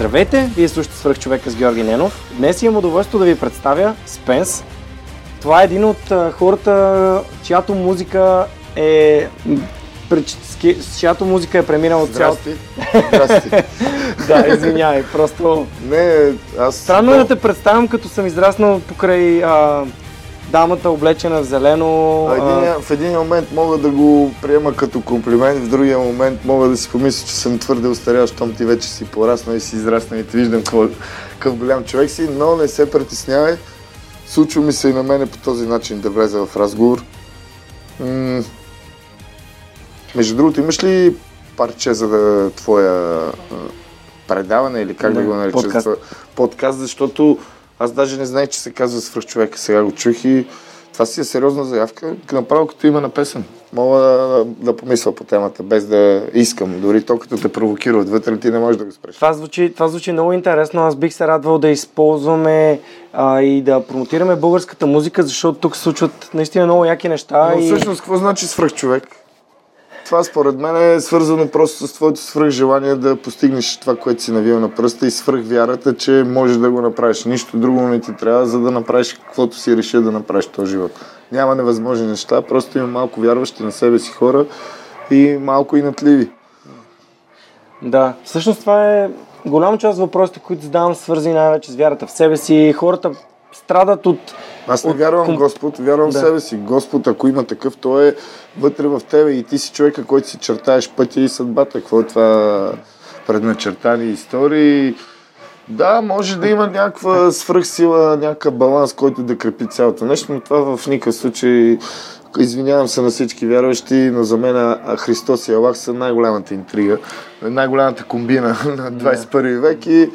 Здравейте, вие слушате свърх човека с Георги Ненов. Днес имам удоволствие да ви представя Спенс. Това е един от хората, чиято музика е чиято музика е преминала от цялото... Здрасти. да, извинявай, просто... Не, аз... Странно е да те представям, като съм израснал покрай а, дамата облечена в зелено. Един, в един момент мога да го приема като комплимент, в другия момент мога да си помисля, че съм твърде устарял, щом ти вече си пораснал и си израснал и ти виждам какъв голям човек си, но не се притеснявай. Случва ми се и на мене по този начин да влеза в разговор. М- между другото, имаш ли парче за да твоя предаване или как да, да го нарича? Подкаст. подкаст, защото аз даже не знаех, че се казва свръхчовека. Сега го чух и това си е сериозна заявка. Направо като има на песен. Мога да, да помисля по темата, без да искам. Дори то като те провокира отвътре, ти не можеш да го спреш. Това звучи, това звучи много интересно. Аз бих се радвал да използваме а, и да промотираме българската музика, защото тук се случват наистина много яки неща. Но и... всъщност, какво значи свръхчовек? Това според мен е свързано просто с твоето свръх желание да постигнеш това, което си навил на пръста и свръх вярата, че можеш да го направиш. Нищо друго не ти трябва, за да направиш каквото си решил да направиш този живот. Няма невъзможни неща, просто има малко вярващи на себе си хора и малко и натливи. Да, всъщност това е голяма част от въпросите, които задавам, свързани най-вече с вярата в себе си. Хората страдат от... Аз не от... вярвам Господ, вярвам да. в себе си. Господ, ако има такъв, той е вътре в тебе и ти си човека, който си чертаеш пътя и съдбата. Какво е това предначертани истории? Да, може да има някаква свръхсила, някакъв баланс, който да крепи цялото нещо, но това в никакъв случай Извинявам се на всички вярващи, но за мен Христос и Аллах са най-голямата интрига, най-голямата комбина на 21 век и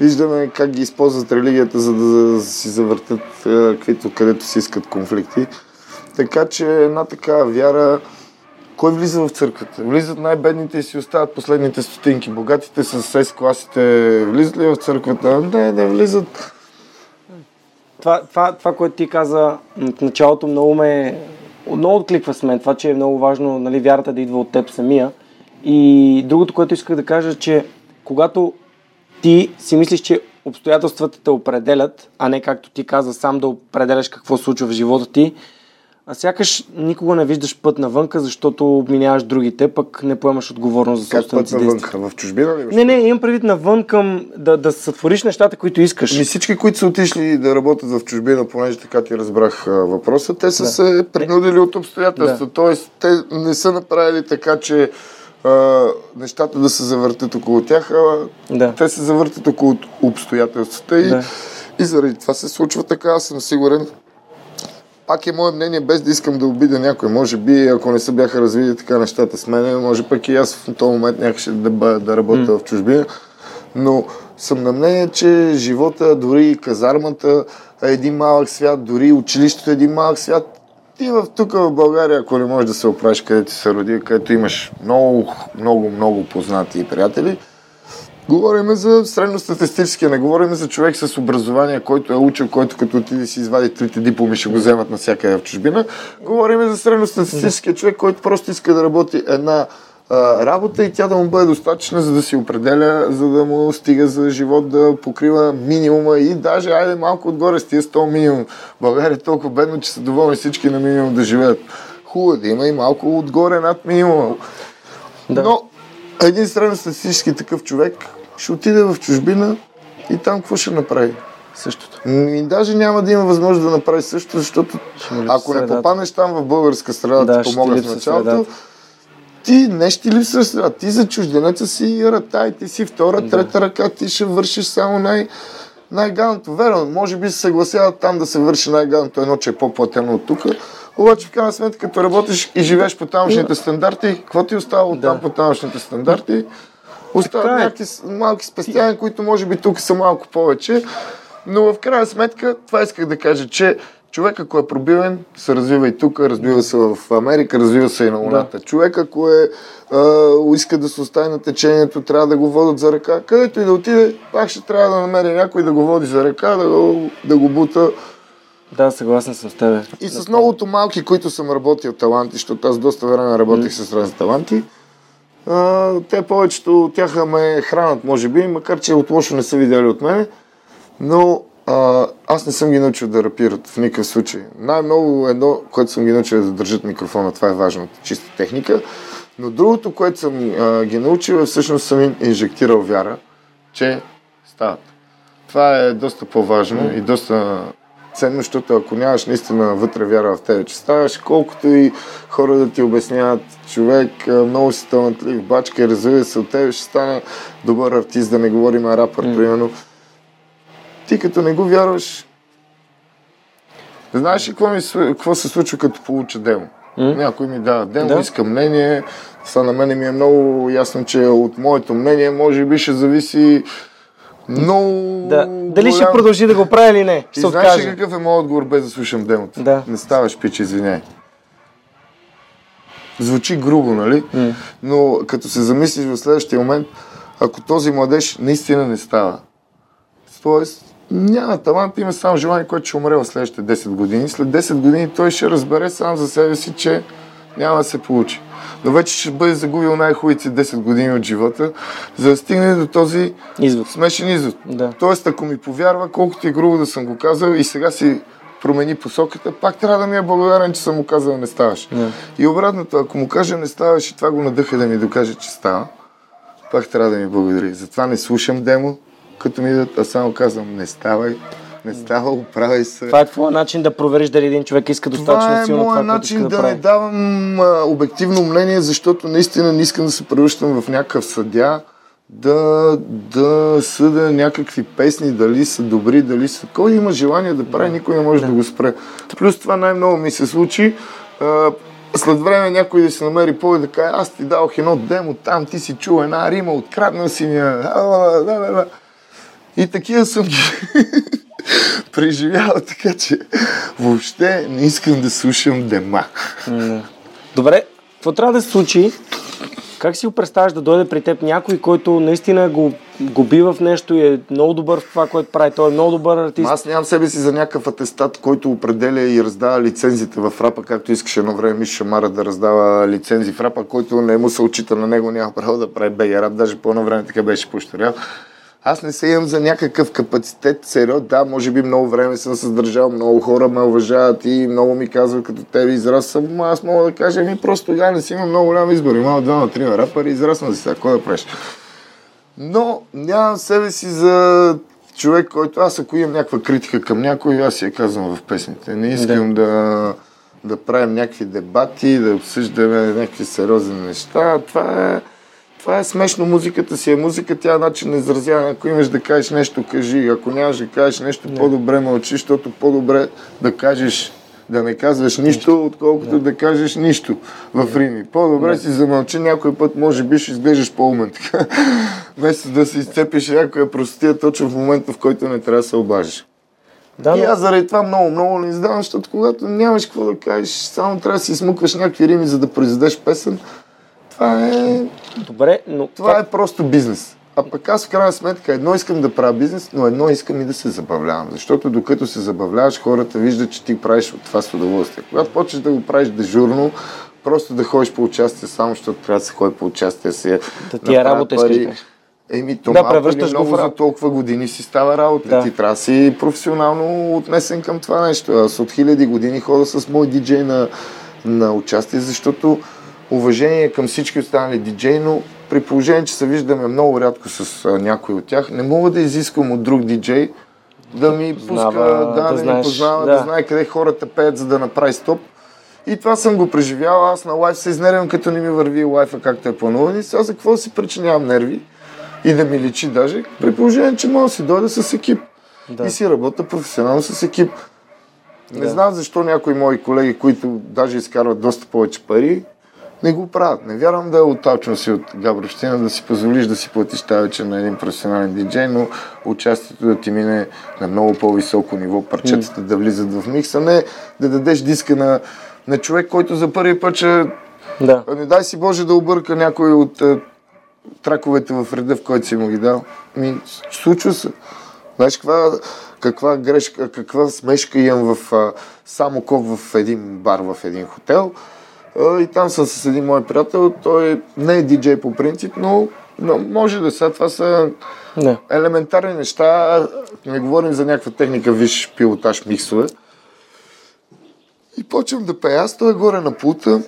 виждаме как ги използват религията, за да си завъртат каквито където си искат конфликти. Така че една такава вяра, кой влиза в църквата? Влизат най-бедните и си остават последните стотинки. Богатите с 6 класите влизат ли в църквата? Не, не влизат. Това, това, това което ти каза в началото, много ме много откликва с мен. Това, че е много важно нали, вярата да идва от теб самия. И другото, което исках да кажа, че когато ти си мислиш, че обстоятелствата те определят, а не както ти каза сам да определяш какво случва в живота ти, а сякаш никога не виждаш път навънка, защото обминяваш другите, пък не поемаш отговорност за собствените действия. Път навънка? В чужбина ли? Не, не, имам предвид навън към да, да сътвориш нещата, които искаш. Ми всички, които са отишли да работят в чужбина, понеже така ти разбрах въпроса, те са да. се принудили от обстоятелства. Да. Тоест, те не са направили така, че а, нещата да се завъртят около тях, а да. те се завъртат около обстоятелствата и, да. и заради това се случва така. Аз съм сигурен, пак е мое мнение, без да искам да обидя някой. Може би, ако не се бяха развили така нещата с мен, може пък и аз в този момент нямаше да, да работя mm. в чужбина. Но съм на мнение, че живота, дори казармата е един малък свят, дори училището е един малък свят. Ти в тук в България, ако не можеш да се оправиш където се роди, където имаш много, много, много познати и приятели, Говорим за средностатистически, не говорим за човек с образование, който е учил, който като ти си извади трите дипломи, ще го вземат навсякъде в чужбина. Говорим за средностатистическия човек, който просто иска да работи една а, работа и тя да му бъде достатъчна, за да си определя, за да му стига за живот да покрива минимума и даже, айде малко отгоре с тия 100 минимум. България е толкова бедно, че са доволни всички на минимум да живеят. Хубаво е да има и малко отгоре над минимума. Да. Но един средностатистически такъв човек ще отиде в чужбина и там какво ще направи? Същото. И даже няма да има възможност да направи същото, защото ако не попаднеш там в българска среда, да, ти помогна в началото, ти не ще ти липсва среда. Ти за чужденеца си рата и ти си втора, да. трета ръка, ти ще вършиш само най- най-ганото. Верно, може би се съгласяват там да се върши най-ганото едно, че е по-платено от тук, Обаче в крайна сметка, като работиш и живееш по тамошните стандарти, какво ти остава от Да. там по тамошните стандарти? Остават е. някакви малки спестявания, които може би тук са малко повече. Но в крайна сметка, това исках да кажа, че човек, ако е пробивен, се развива и тук, развива се в Америка, развива се и на Луната. Човек, ако е, а, иска да се остави на течението, трябва да го водят за ръка. Където и да отиде, пак ще трябва да намери някой да го води за ръка, да го, да го бута. Да, съгласен съм с тебе. И с многото малки, които съм работил таланти, защото аз доста време работих с разни таланти, а, те повечето от тях ме хранат, може би, макар че от лошо не са видяли от мене, но а, аз не съм ги научил да рапират в никакъв случай. Най-много едно, което съм ги научил е да държат микрофона, това е важно, чиста техника. Но другото, което съм а, ги научил е всъщност съм им инжектирал вяра, че стават. Това е доста по-важно и доста ценно, защото ако нямаш наистина вътре вяра в тебе, че ставаш, колкото и хора да ти обясняват, човек много си талантлив, бачка и развива се от тебе, ще стане добър артист, да не говорим рапър, примерно. Ти като не го вярваш, знаеш ли какво, ми, какво се случва като получа демо? Някой ми дава демо, Да. иска мнение. Сега на мене ми е много ясно, че от моето мнение може би ще зависи много Да. Дали ще продължи да го прави или не? Ще и знаеш ли какъв е моят отговор без да слушам демото? Да. Не ставаш пич, извиняй. Звучи грубо, нали? М. Но като се замислиш в следващия момент, ако този младеж наистина не става, Тоест, няма талант, има само желание, което ще умре в следващите 10 години. След 10 години той ще разбере сам за себе си, че няма да се получи. Но вече ще бъде загубил най-хубавите 10 години от живота, за да стигне до този Извод. смешен извод. Да. Тоест, ако ми повярва, колкото и грубо да съм го казал и сега си промени посоката, пак трябва да ми е благодарен, че съм му казал не ставаш. Да. И обратното, ако му кажа не ставаш и това го надъха да ми докаже, че става, пак трябва да ми благодари. Затова не слушам демо, като ми дадат, а само казвам не ставай, не става, оправяй се. Това е твой начин да провериш дали един човек иска достатъчно Това е силно това, начин да, да, не давам а, обективно мнение, защото наистина не искам да се превръщам в някакъв съдя, да, да съда някакви песни, дали са добри, дали са... Кой има желание да прави, никой не може да, го спре. Плюс това най-много ми се случи. А, след време някой да се намери повече да каже, аз ти дадох едно демо там, ти си чул една рима, откраднал си ми И такива съм ги преживял, така че въобще не искам да слушам дема. Добре, какво трябва да се случи? Как си го представяш да дойде при теб някой, който наистина го, бива в нещо и е много добър в това, което прави? Той е много добър артист. Аз нямам себе си за някакъв атестат, който определя и раздава лицензите в рапа, както искаше едно време Миш Шамара да раздава лицензи в рапа, който не му се очита на него, няма право да прави беги рап, даже по едно време така беше пощарял. Аз не се имам за някакъв капацитет, сериоз, да, може би много време съм се задържал, много хора ме уважават и много ми казват като тебе израснам, ама аз мога да кажа, ми просто тогава не си имам много голям избор, имам двама, трима рапъри, израснал си сега, какво да правиш? Но нямам себе си за човек, който аз ако имам някаква критика към някой, аз си я казвам в песните. Не искам да, да правим някакви дебати, да обсъждаме някакви сериозни неща. Това е, това е смешно. Музиката си е музика, тя е начин на изразяване. Ако имаш да кажеш нещо, кажи. Ако нямаш да кажеш нещо, по-добре мълчи, защото по-добре да кажеш да не казваш нищо, отколкото да. кажеш нищо в рими. По-добре си замълчи, някой път може би ще изглеждаш по-умен така. Вместо да се изцепиш някоя простия точно в момента, в който не трябва да се обажиш. да, И аз заради това много, много не издавам, защото когато нямаш какво да кажеш, само трябва да си измукваш някакви рими, за да произведеш песен. Това е, Добре, но това е просто бизнес. А пък аз в крайна сметка едно искам да правя бизнес, но едно искам и да се забавлявам. Защото докато се забавляваш, хората виждат, че ти правиш от това с удоволствие. Когато почнеш да го правиш дежурно, просто да ходиш по участие, само защото трябва да се ходи по участие си. Да ти е работа, кажеш. Еми, то Да, превръщаш го много за толкова години си става работа. Да. Ти трябва да си професионално отнесен към това нещо. Аз от хиляди години хода с мой диджей на, на участие, защото уважение към всички останали диджеи, но при положение, че се виждаме много рядко с а, някой от тях, не мога да изисквам от друг диджей да ми Познава, пуска, да, да да, ми познава, да. да. знае къде хората пеят, за да направи стоп. И това съм го преживял. Аз на лайф се изнервям, като не ми върви лайфа както е плануван. И сега за какво си причинявам нерви и да ми личи даже, при положение, че мога да си дойда с екип. Да. И си работя професионално с екип. Не да. знам защо някои мои колеги, които даже изкарват доста повече пари, не го правят. Не вярвам да е отталчно си от Габровщина да си позволиш да си платиш тази вечер на един професионален диджей, но участието да ти мине на много по-високо ниво, парчетата mm. да влизат в микса, не да дадеш диска на, на човек, който за първи път ще... Да. Не дай си Боже да обърка някой от е, траковете в реда, в който си му ги дал. Ми, случва се. Знаеш каква, каква грешка, каква смешка имам в а, Самоков в един бар, в един хотел. И там съм с един мой приятел. Той не е диджей по принцип, но, но може да са. Това са не. елементарни неща. Не говорим за някаква техника, виж пилотаж, миксове. И почвам да пея. Аз той горе на пулта.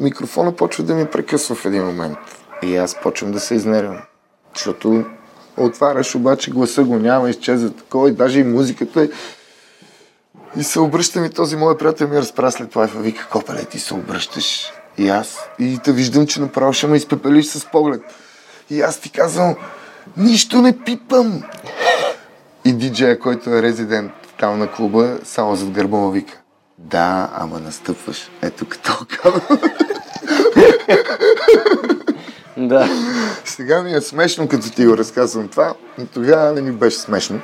Микрофона почва да ми прекъсва в един момент. И аз почвам да се изнервям. Защото отваряш, обаче гласа го няма, изчезва такова и даже и музиката е. И се обръщам и този мой приятел ми разправя след това и вика, копеле, ти се обръщаш. И аз. И те виждам, че направо ще ме изпепелиш с поглед. И аз ти казвам, нищо не пипам. И диджея, който е резидент там на клуба, само зад гърба му вика, да, ама настъпваш. Ето като. Да. Сега ми е смешно, като ти го разказвам това, но тогава не ми беше смешно.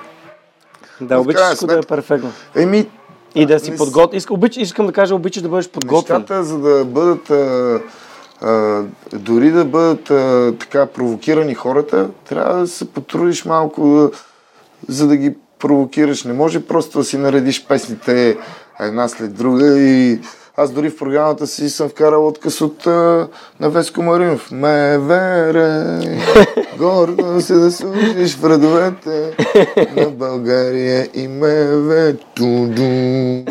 Да, обичаш всичко да е перфектно. Еми, и да си подготвен. Искам, обич, искам да кажа, обичаш да бъдеш подготвен. Нещата, за да бъдат а, а, дори да бъдат а, така провокирани хората, трябва да се потрудиш малко, за да ги провокираш. Не може просто да си наредиш песните една след друга и аз дори в програмата си съм вкарал отказ от а, на Веско Маринов. Ме вере, гордо се да служиш в радовете на България и ме ве ту-ду,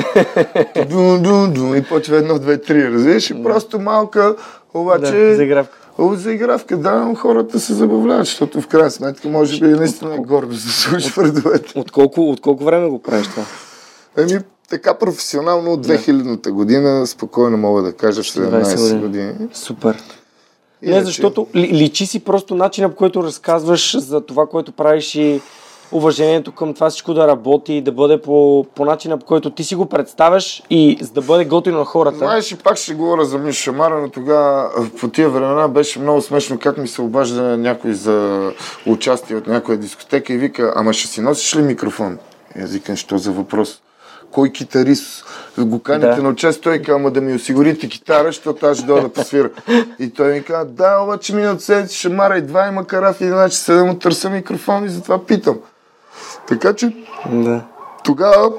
ту-ду-ду-ду. И почва едно, две, три, разбираш? И просто малка, обаче... Да, заигравка. О, заигравка, да, но хората се забавляват, защото в крайна сметка може би наистина е гордо да се служиш в радовете. От колко, от колко време го правиш това? Еми, така професионално от 2000-та година, спокойно мога да кажа, 17 години. Супер. И не, защото ли, личи си просто начина, по който разказваш за това, което правиш и уважението към това всичко да работи, да бъде по, по начина, по който ти си го представяш и за да бъде готино на хората. Знаеш, и пак ще говоря за Миш Шамара, но тогава по тия времена беше много смешно как ми се обажда някой за участие от някоя дискотека и вика, ама ще си носиш ли микрофон? И аз викам, що за въпрос? Кой китарист го каните да. на участие, той казва, ама да ми осигурите китара, защото аз ще дойда да посвира. И той ми казва, да, обаче миналата седмица ще мара и два има карафи, иначе се да му търся микрофон и затова питам. Така че да. тогава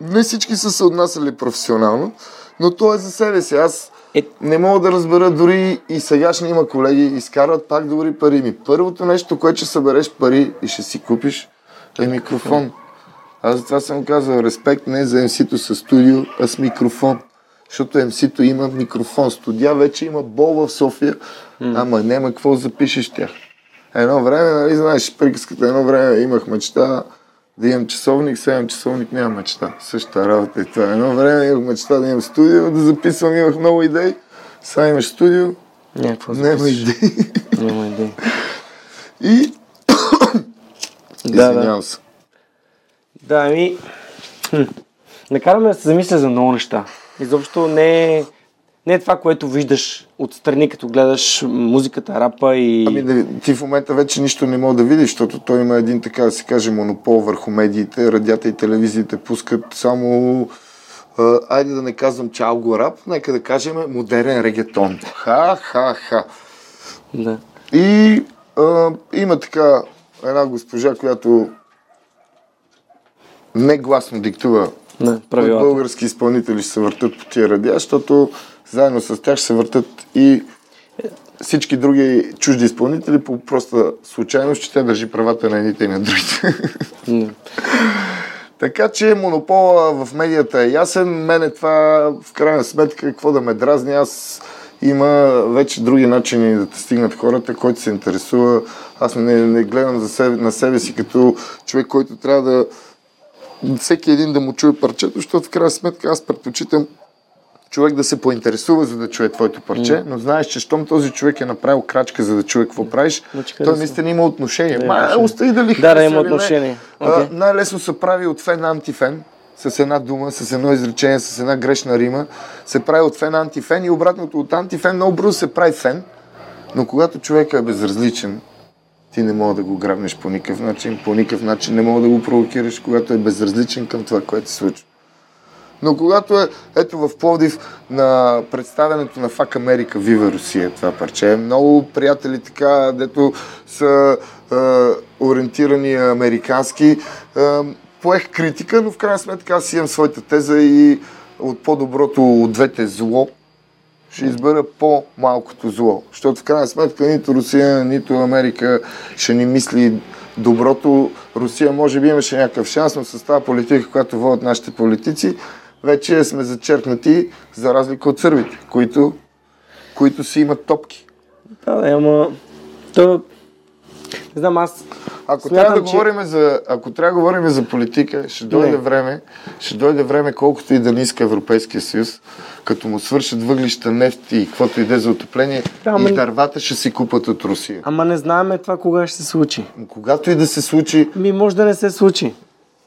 не всички са се отнасяли професионално, но то е за себе си. Аз е... не мога да разбера, дори и сегашни има колеги, изкарват пак добри пари ми. Първото нещо, което ще събереш пари и ще си купиш, е микрофон. Аз затова съм казал, респект не за MC-то с студио, а с микрофон. Защото MC-то има микрофон. Студия вече има бол в София, mm. ама няма какво запишеш тях. Едно време, нали знаеш, приказката, едно време имах мечта да имам часовник, сега имам часовник, нямам мечта. Същата работа и това. Едно време имах мечта да имам студио, да записвам, имах много идеи. Сега имаш студио, Някакво няма идеи. Няма идеи. И... да, да. се. Да, ами... Хм. Накараме да се замисля за много неща. Изобщо не е, не е това, което виждаш отстрани, като гледаш музиката, рапа и... Ами ти в момента вече нищо не мога да видиш, защото той има един, така да се каже, монопол върху медиите. Радията и телевизиите пускат само... А, айде да не казвам чао го рап, нека да кажем модерен регетон. Ха-ха-ха. Да. И а, има така една госпожа, която негласно диктува не, български изпълнители ще се въртат по тия радиа, защото заедно с тях ще се въртат и всички други чужди изпълнители по проста случайност, че тя държи правата на едните и на другите. така че монопола в медията е ясен. Мене това в крайна сметка какво да ме дразни. Аз има вече други начини да те стигнат хората, който се интересува. Аз не, не гледам за себе, на себе си като човек, който трябва да всеки един да му чуе парчето, защото в крайна сметка аз предпочитам човек да се поинтересува, за да чуе твоето парче, mm. но знаеш, че щом този човек е направил крачка, за да чуе какво правиш, значи, той наистина има отношение. Да, Ма, остави дали Да, да, има отношение. Okay. най-лесно се прави от фен антифен. с една дума, с едно изречение, с една грешна рима, се прави от фен антифен и обратното от антифен много бързо се прави фен. Но когато човека е безразличен, ти не мога да го грабнеш по никакъв начин, по никакъв начин не мога да го провокираш, когато е безразличен към това, което се случва. Но когато е, ето в Пловдив, на представянето на Фак Америка, Вива Русия, това парче, много приятели така, дето са е, ориентирани американски, е, поех критика, но в крайна сметка аз имам своята теза и от по-доброто от двете зло ще избера по-малкото зло. Защото в крайна сметка нито Русия, нито Америка ще ни мисли доброто. Русия може би имаше някакъв шанс, но с тази политика, която водят нашите политици, вече сме зачеркнати, за разлика от сърбите, които, които си имат топки. Да, ама... То... Не знам, аз ако Смятам, трябва да че... говорим за, ако трябва да говорим за политика, ще дойде не. време, ще дойде време, колкото и да не иска Европейския съюз, като му свършат въглища, нефт и каквото иде за отопление, да, ама... и дървата ще си купат от Русия. Ама не знаеме това кога ще се случи. Когато и да се случи... Ми може да не се случи.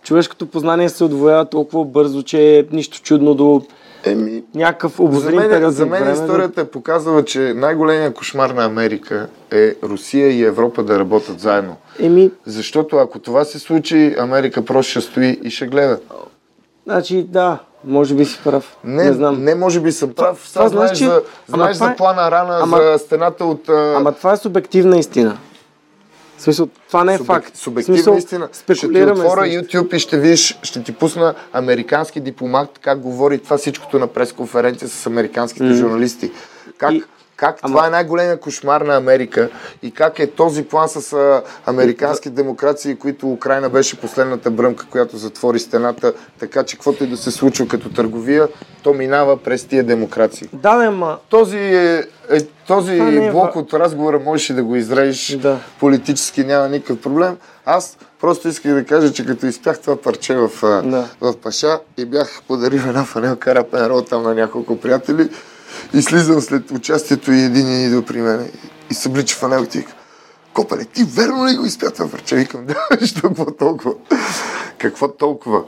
Човешкото познание се отвоява толкова бързо, че е нищо чудно до Еми, някакъв обозрим за мен, За мен време, историята е показала, че най-големия кошмар на Америка е Русия и Европа да работят заедно. Еми... Защото ако това се случи, Америка просто ще стои и ще гледа. Значи да, може би си прав. Не, не, знам. не може би съм прав. Това знаеш, че... за, знаеш за е... плана рана, ама... за стената от... Ама това е субективна истина. В смисъл, това не е Субек, факт. Субективна смисъл, истина. Ще ти отворя YouTube и ще видиш, ще ти пусна американски дипломат, как говори това всичкото на пресконференция с американските mm. журналисти. Как, и, как Ама... това е най-големия кошмар на Америка и как е този план с а, американски демокрации, които Украина беше последната бръмка, която затвори стената, така че каквото и да се случва като търговия, то минава през тия демокрации. Да, не, ма... Този, е, е, този е блок е... от разговора можеш да го изрежеш да. политически, няма никакъв проблем. Аз просто исках да кажа, че като изпях това парче в, да. в Паша и бях подарил една фанелка рапен там на няколко приятели, и слизам след участието и един идва при мен и се облича фанелките и вика, Копале, ти верно ли го изпя това върче? Викам, да, що какво толкова? Какво толкова?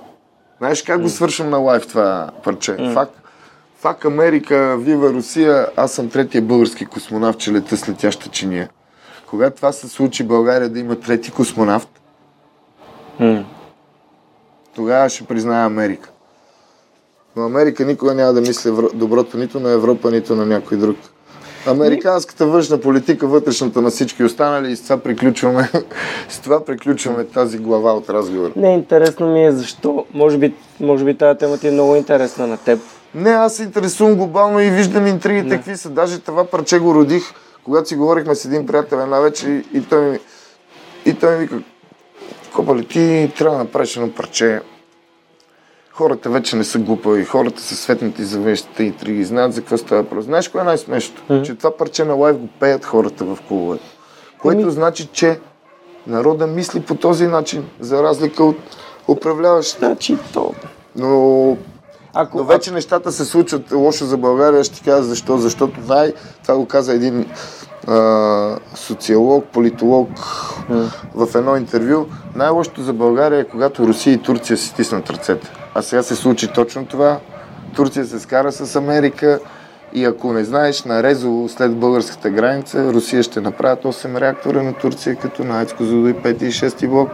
Знаеш как го свършвам на лайф това парче? Mm. Фак, фак Америка, Вива Русия, аз съм третия български космонавт, че лета с летяща чиния. Когато това се случи България да има трети космонавт, mm. тогава ще признае Америка. Но Америка никога няма да мисли доброто нито на Европа, нито на някой друг. Американската външна политика, вътрешната на всички останали и с това приключваме, с това приключваме тази глава от разговора. Не, интересно ми е защо. Може би, може би тази тема ти е много интересна на теб. Не, аз се интересувам глобално и виждам интригите, Не. какви са. Даже това парче го родих, когато си говорихме с един приятел една вечер и, и той ми, и той ми вика, Копа ли, ти трябва да направиш едно парче хората вече не са глупави, хората са светнати за външните интриги, знаят за какво става въпрос. Знаеш кое е най-смешното? Mm-hmm. Че това парче на лайв го пеят хората в клубовете. Което ами... значи, че народа мисли по този начин, за разлика от управляващите. Значи то. Но ако, Но вече нещата се случват лошо за България, ще ти кажа защо. Защото най... Това го каза един а, социолог, политолог mm. в едно интервю. Най-лошото за България е когато Русия и Турция си стиснат ръцете. А сега се случи точно това. Турция се скара с Америка и ако не знаеш, на Резово след българската граница, Русия ще направят 8 реактора на Турция, като на Ецко Зудо и 5 и 6 блок.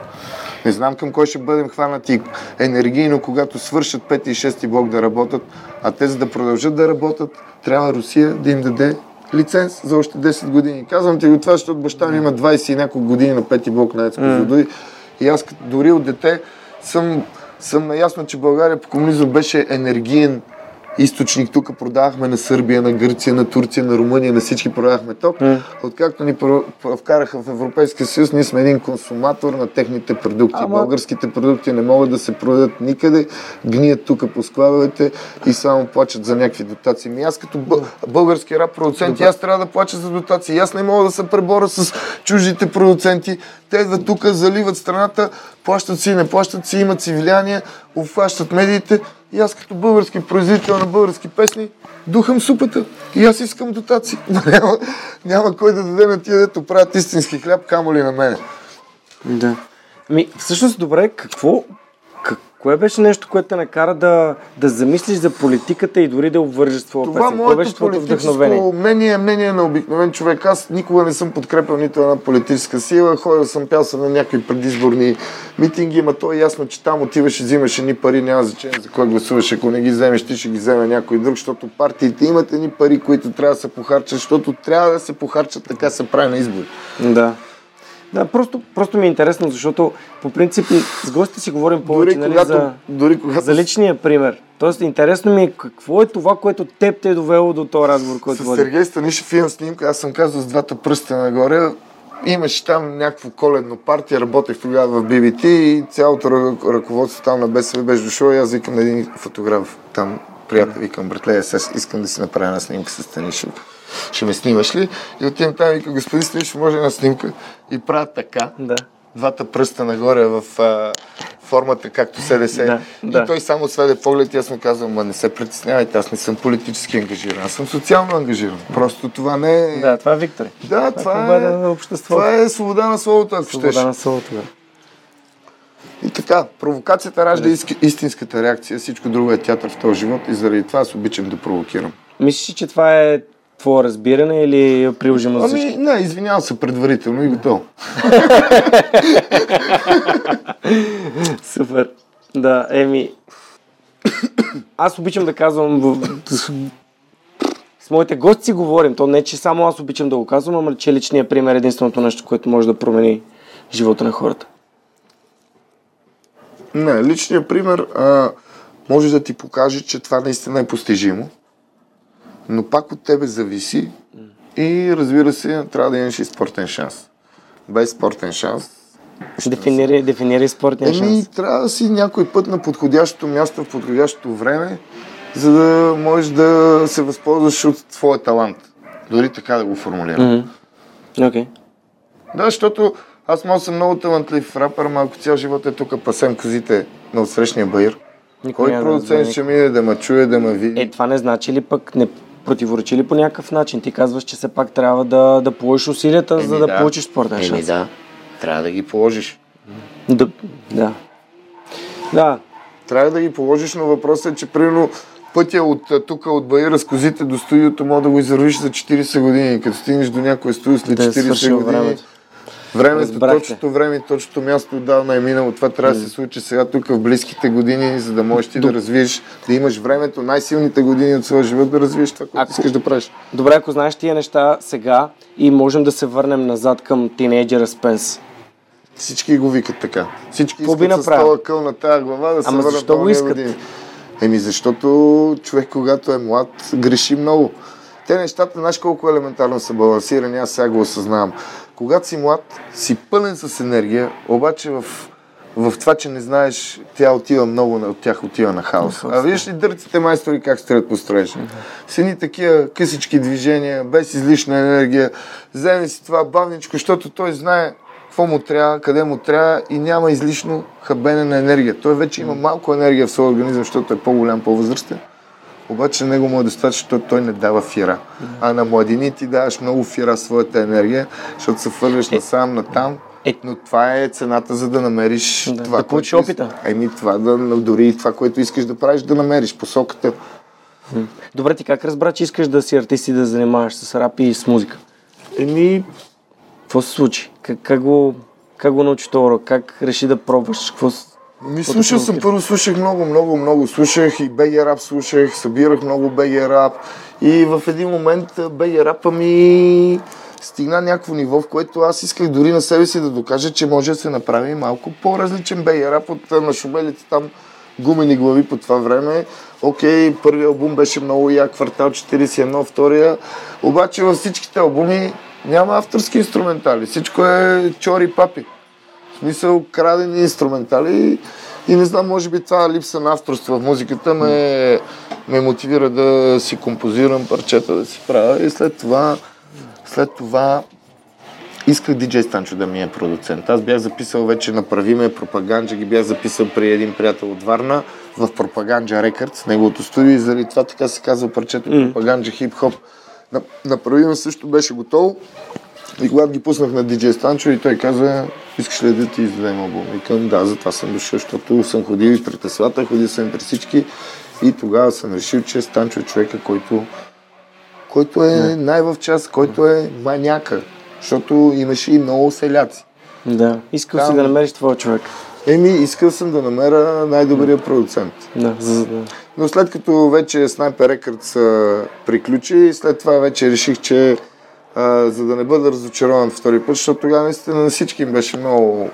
Не знам към кой ще бъдем хванати енергийно, когато свършат 5 и 6 блок да работят, а те за да продължат да работят, трябва Русия да им даде лиценз за още 10 години. Казвам ти го това, защото баща ми има 20 и няколко години на пети блок на Ецко mm. и аз дори от дете съм съм наясно, че България по комунизъм беше енергиен източник. Тук продавахме на Сърбия, на Гърция, на Турция, на Румъния, на всички продавахме ток. Mm. Откакто ни вкараха в Европейския съюз, ние сме един консуматор на техните продукти. Ама... Българските продукти не могат да се продадат никъде, гният тук по складовете и само плачат за някакви дотации. Ми аз като български рап продуцент, аз трябва да плача за дотации. Аз не мога да се преборя с чуждите продуценти. Те идват тук, заливат страната, плащат си, не плащат си, имат си влияние, обхващат медиите и аз като български производител на български песни духам супата. И аз искам дотации. няма, няма кой да даде на тия, дето правят истински хляб, камо ли на мене. Да. Ами, всъщност, добре, какво, как, Кое беше нещо, което те накара да, да замислиш за политиката и дори да обвържеш с това Това песен? Беше моето твоето политическо мнение е мнение на обикновен човек. Аз никога не съм подкрепил нито една политическа сила. Ходил съм, пял съм на някакви предизборни митинги, ма то е ясно, че там отиваш и взимаш едни пари, няма значение за кой гласуваш. Ако не ги вземеш, ти ще ги вземе някой друг, защото партиите имат едни пари, които трябва да се похарчат, защото трябва да се похарчат, така се прави на избори. Да. Да, просто, просто ми е интересно, защото по принцип с гостите си говорим повече Дори нали, когато, за, дори когато за личния пример. Тоест, интересно ми е какво е това, което теб те е довело до този разговор, който С. Сергей Станишев имам снимка, аз съм казал с двата пръста нагоре. Имаше там някакво коледно партия, работех тогава в BBT и цялото ръ- ръководство там на БСВ беше дошло и аз викам на един фотограф там, приятел, викам, братле, сега искам да си направя една снимка с Станишев. Ще ме снимаш ли? И отивам там и викам, господин Станишев, може една снимка? И правя така, Да. двата пръста нагоре в а, формата, както СДС. Да, и да. той само сведе поглед и аз му казвам, ма не се притеснявайте, аз не съм политически ангажиран, аз съм социално ангажиран. Просто това не е... Да, това е Виктори. Да, това, победа е, на обществото. това е свобода на словото, ако Свобода щеш. на словото, да. И така, провокацията ражда иски- истинската реакция, всичко друго е театър в този живот и заради това аз обичам да провокирам. Мислиш, ли, че това е твое разбиране или е приложимо за всички? Ами, не, извинявам се предварително и готово. Супер. Да, еми... Аз обичам да казвам... в- С моите гости си говорим. То не, че само аз обичам да го казвам, ама че личният пример е единственото нещо, което може да промени живота на хората. Не, личният пример а, може да ти покаже, че това наистина е постижимо, но пак от тебе зависи и разбира се, трябва да имаш и спортен шанс. Без спортен шанс Дефинирай, дефинирай спортния Еми, шанс. трябва да си някой път на подходящото място в подходящото време, за да можеш да се възползваш от твоя талант. Дори така да го формулирам. Мгм. Окей. Да, защото аз мога да съм много талантлив рапър, ама ако цял живот е тук пасем козите на отсрещния баир, Никой кой да продуцент разбере ще мине да ме чуе, да ме види? Е, това не значи ли пък, не противоречи ли по някакъв начин? Ти казваш, че все пак трябва да, да положиш усилията, за да, получиш спортен Еми шанс. да, трябва да ги положиш. Да. Да. Да. Трябва да ги положиш, но въпросът е, че примерно пътя от тук, от Баира с козите до студиото, мога да го извървиш за 40 години. Като стигнеш до някое студио след Да е 40 свършило години, времето. Времето, Разбрахте. точното време точното място отдавна е минало. Това трябва да се случи сега тук в близките години, за да можеш ти да развиеш, да имаш времето, най-силните години от своя живот да развиеш това, което Ако- искаш да правиш. Добре, ако знаеш тия неща сега и можем да се върнем назад към тинейджера Спенс. Всички го викат така. Всички Какво искат с този къл на тази глава да се Ама върнат защо го искат? години. Еми защото човек, когато е млад, греши много. Те нещата, знаеш колко елементарно са балансирани, аз сега го осъзнавам. Когато си млад, си пълен с енергия, обаче в, в това, че не знаеш, тя отива много, от тях отива на хаос. А виждаш ли дърците майстори как строят по строежа? С едни такива късички движения, без излишна енергия. Вземе си това бавничко, защото той знае какво му трябва, къде му трябва и няма излишно хабене на енергия. Той вече има малко енергия в своя организъм, защото е по-голям, по-възрастен. Обаче него му е достатъчно, защото той не дава фира. А на младини ти даваш много фира своята енергия, защото се фърляш насам, натам. Е. Но това е цената, за да намериш Да, това, да получиш опита. Еми, това да, дори и това, което искаш да правиш, да намериш посоката. Добре, ти как разбра, че искаш да си артист и да занимаваш с рап и с музика? Еми, Какво се случи? Как, как, го, как го научи това? Как реши да пробваш? Какво... Ми слушал те съм, първо слушах много, много, много. Слушах и БГ рап слушах, събирах много БГ рап. И в един момент БГ рапа ми стигна някакво ниво, в което аз исках дори на себе си да докажа, че може да се направи малко по-различен БГ рап от нашумелите там гумени глави по това време. Окей, първият албум беше много як, квартал 41, втория. Обаче във всичките албуми няма авторски инструментали. Всичко е чори папи. Смисъл, крадени инструментали и не знам, може би това липса на авторство в музиката ме, ме мотивира да си композирам парчета, да си правя и след това, след това исках диджей Станчо да ми е продуцент. Аз бях записал вече Направи ме Пропаганджа, ги бях записал при един приятел от Варна в Пропаганджа Рекърдс, неговото студио и заради това така се казва парчето Пропаганджа хип-хоп. На- Направи ме също беше готово и когато ги пуснах на диджей Станчо и той каза, искаш ли да ти издадем албум? Викам, да, затова съм дошъл, защото съм ходил и при Теслата, ходил съм и при всички и тогава съм решил, че Станчо е човека, който, който е най-в час, който е маняка, защото имаше и много селяци. Да. Искал Там- си да намериш твоя човек. Еми, искал съм да намеря най-добрия продуцент. Да, за, да. Но след като вече Sniper Records приключи, след това вече реших, че а, за да не бъда разочарован втори път, защото тогава наистина на всички им беше много...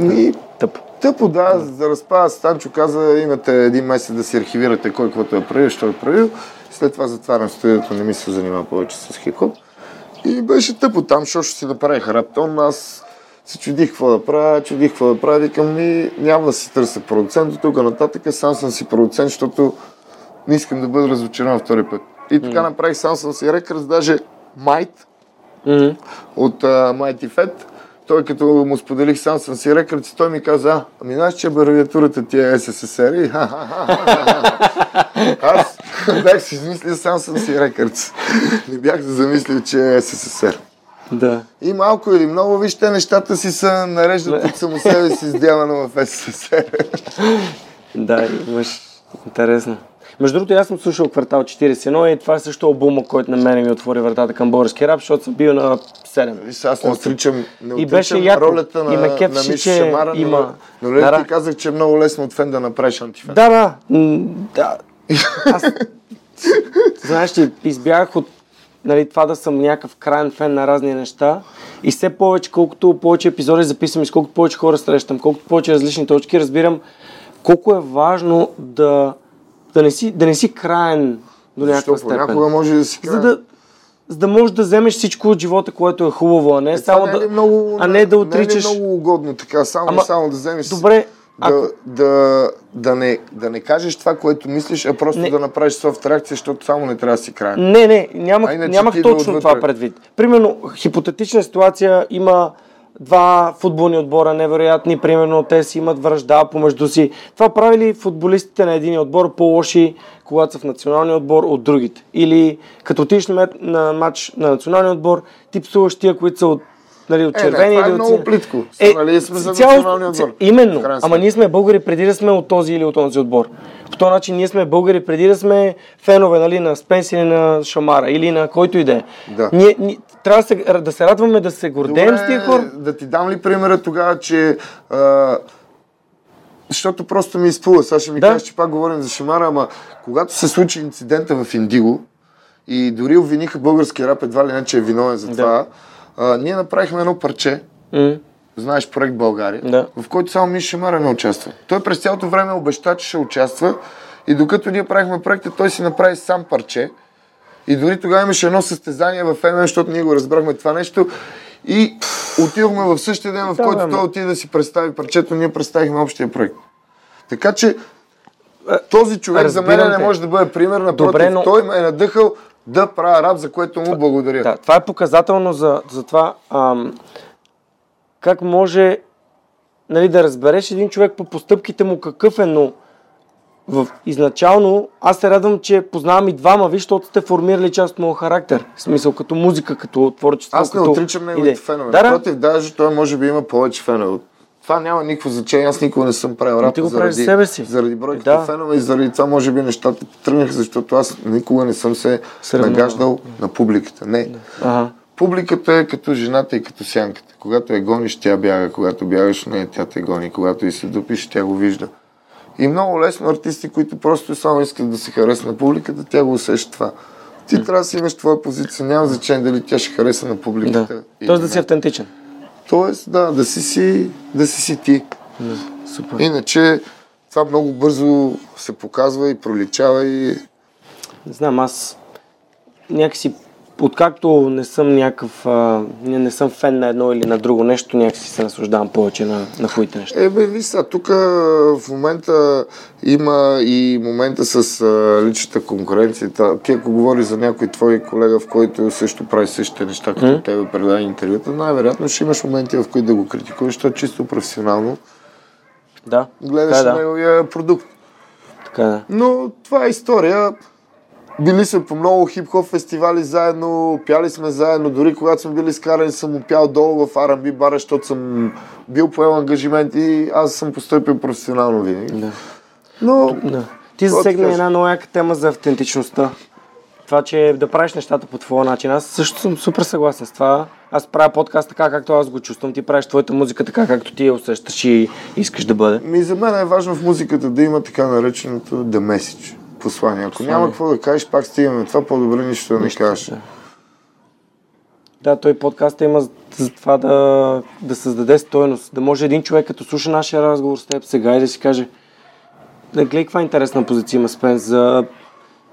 И Тъп. тъпо, да, за да разпада Станчо каза, имате един месец да си архивирате кой каквото е правил, що е правил. След това затварям студиото, не ми се занимава повече с хип-хоп. И беше тъпо там, защото си направих раптон. Аз се чудих какво да правя, чудих какво да правя. Викам ми, няма да си търся продуцент. От тук нататък сам съм си продуцент, защото не искам да бъда разочарован втори път. И така направих сам съм си Records, даже Майт Мгм. от uh, Mighty Fat. Той като му споделих сам съм си Records, той ми каза, ами знаеш, че абревиатурата ти е СССР и Аз бях си измислил сам съм си Records. Не бях се замислил, че е СССР. Да. И малко или много, вижте, нещата си са нареждат от само себе си сделано в СССР. Да, имаш интересно. Между другото, аз съм слушал квартал 41 и това е също албума, който на мен ми отвори вратата към български рап, защото съм бил на 7. Виж, аз не отричам, не И беше яко. ролята на, И ме на кефеше, Миш че Шамара, но, има- но, нали Да, ти казах, че е много лесно от фен да направиш антифен. Да, да. да. Аз, знаеш ли, избягах от нали, това да съм някакъв крайен фен на разни неща и все повече, колкото повече епизоди записвам и колкото повече хора срещам, колкото повече различни точки, разбирам колко е важно да, да, не, си, да не си крайен до някаква Защото степен. може да си За да, за да можеш да вземеш всичко от живота, което е хубаво, а не Е, само не е да, много, а не да отричаш. Не е много угодно така, само, Ама, само да вземеш... Добре, да, ако, да, да, не, да не кажеш това, което мислиш, а просто Не. да направиш софт реакция, защото само не трябва да си крайен. Не, не, нямах, нямах да точно отвътре. това предвид. Примерно, хипотетична ситуация има два футболни отбора, невероятни, примерно те си имат връжда помежду си. Това прави ли футболистите на един отбор по-лоши, когато са в националния отбор от другите? Или като отидеш на, матч на националния отбор, ти псуваш тия, които са от, нали, от Е, не, червени това е или много плитко. Е, Нали, сме за цяло- националния отбор. Именно. Ама ние сме българи преди да сме от този или от този отбор. По този начин ние сме българи преди да сме фенове нали, на Спенсир или на Шамара или на който и да е. Ние, трябва да се, да се радваме, да се гордеем с тия хора. Да ти дам ли примера тогава, че... А, защото просто ми изплува. Сега ще ми Да. кажеш, че пак говорим за Шамара, ама когато се случи инцидента в Индиго и дори обвиниха българския рап, едва ли не, че е виновен за Да. това, а, ние направихме едно парче, М. знаеш, проект България, Да. в който само Миш Шамара не участва. Той през цялото време обеща, че ще участва и докато ние правихме проекта, той си направи сам парче. И дори тогава имаше едно състезание в ММ, защото ние го разбрахме това нещо. И отидохме в същия ден, в Да, който той отиде да си представи парчето, ние представихме общия проект. Така че този човек за мен не те. може да бъде пример, напротив, Добре, но- той ме е надъхал да правя рап, за което му благодаря. Да, това е показателно за, за това ам, как може нали, да разбереш един човек по постъпките му какъв е, но в, изначално аз се радвам, че познавам и двама, виж, защото сте формирали част от моят характер. В смисъл като музика, като творчество. Аз не като отричам неговите фенове. Да, да. Напротив, даже той може би има повече фенове. Това няма никакво значение. Аз никога не съм правил рап ти го правиш заради, за себе си. заради бройката Да. фенове и заради това може би нещата тръгнаха, защото аз никога не съм се Сравнявал. нагаждал на публиката. Не. Ага. Публиката е като жената и като сянката. Когато я гониш, тя бяга. Когато бягаш, не, тя те гони. Когато и се дупиш, тя го вижда. И много лесно артисти, които просто само искат да се хареса на публиката, тя го усеща това. Ти трябва да си имаш твоя позиция. Няма значение дали тя ще хареса на публиката. Да. Тоест да си автентичен. Тоест, да, да си си, да си, си ти. Супер. Иначе това много бързо се показва и проличава и Не знам, аз някакси, откакто не съм някакъв, а, не, не съм фен на едно или на друго нещо, някакси се наслаждавам повече на, на хубавите неща. Е, бе, виж сега, тук в момента има и момента с а, личната конкуренция. Ти ако говориш за някой твой колега, в който също прави същите неща, като тебе предаде интервюта, най-вероятно ще имаш моменти, в които да го критикуваш, защото чисто професионално Да, гледаш така, е, да. неговия продукт. така е, да. Но това е история. Били сме по много хип-хоп фестивали заедно, пяли сме заедно, дори когато сме били скарани съм му пял долу в R&B бара, защото съм бил поел ангажимент и аз съм постъпил професионално винаги. Да. Но... Да. Ти засегна една много яка тема за автентичността. Това, че да правиш нещата по твоя начин. Аз също съм супер съгласен с това. Аз правя подкаст така, както аз го чувствам. Ти правиш твоята музика така, както ти я усещаш и искаш да бъде. Ми за мен е важно в музиката да има така нареченото the message послание. Ако послание. няма какво да кажеш, пак стигаме това, по-добре нищо да не кажеш. Да. да, той подкаст има за това да, да създаде стойност. Да може един човек, като слуша нашия разговор с теб сега и да си каже да гледай каква интересна позиция има Спенс за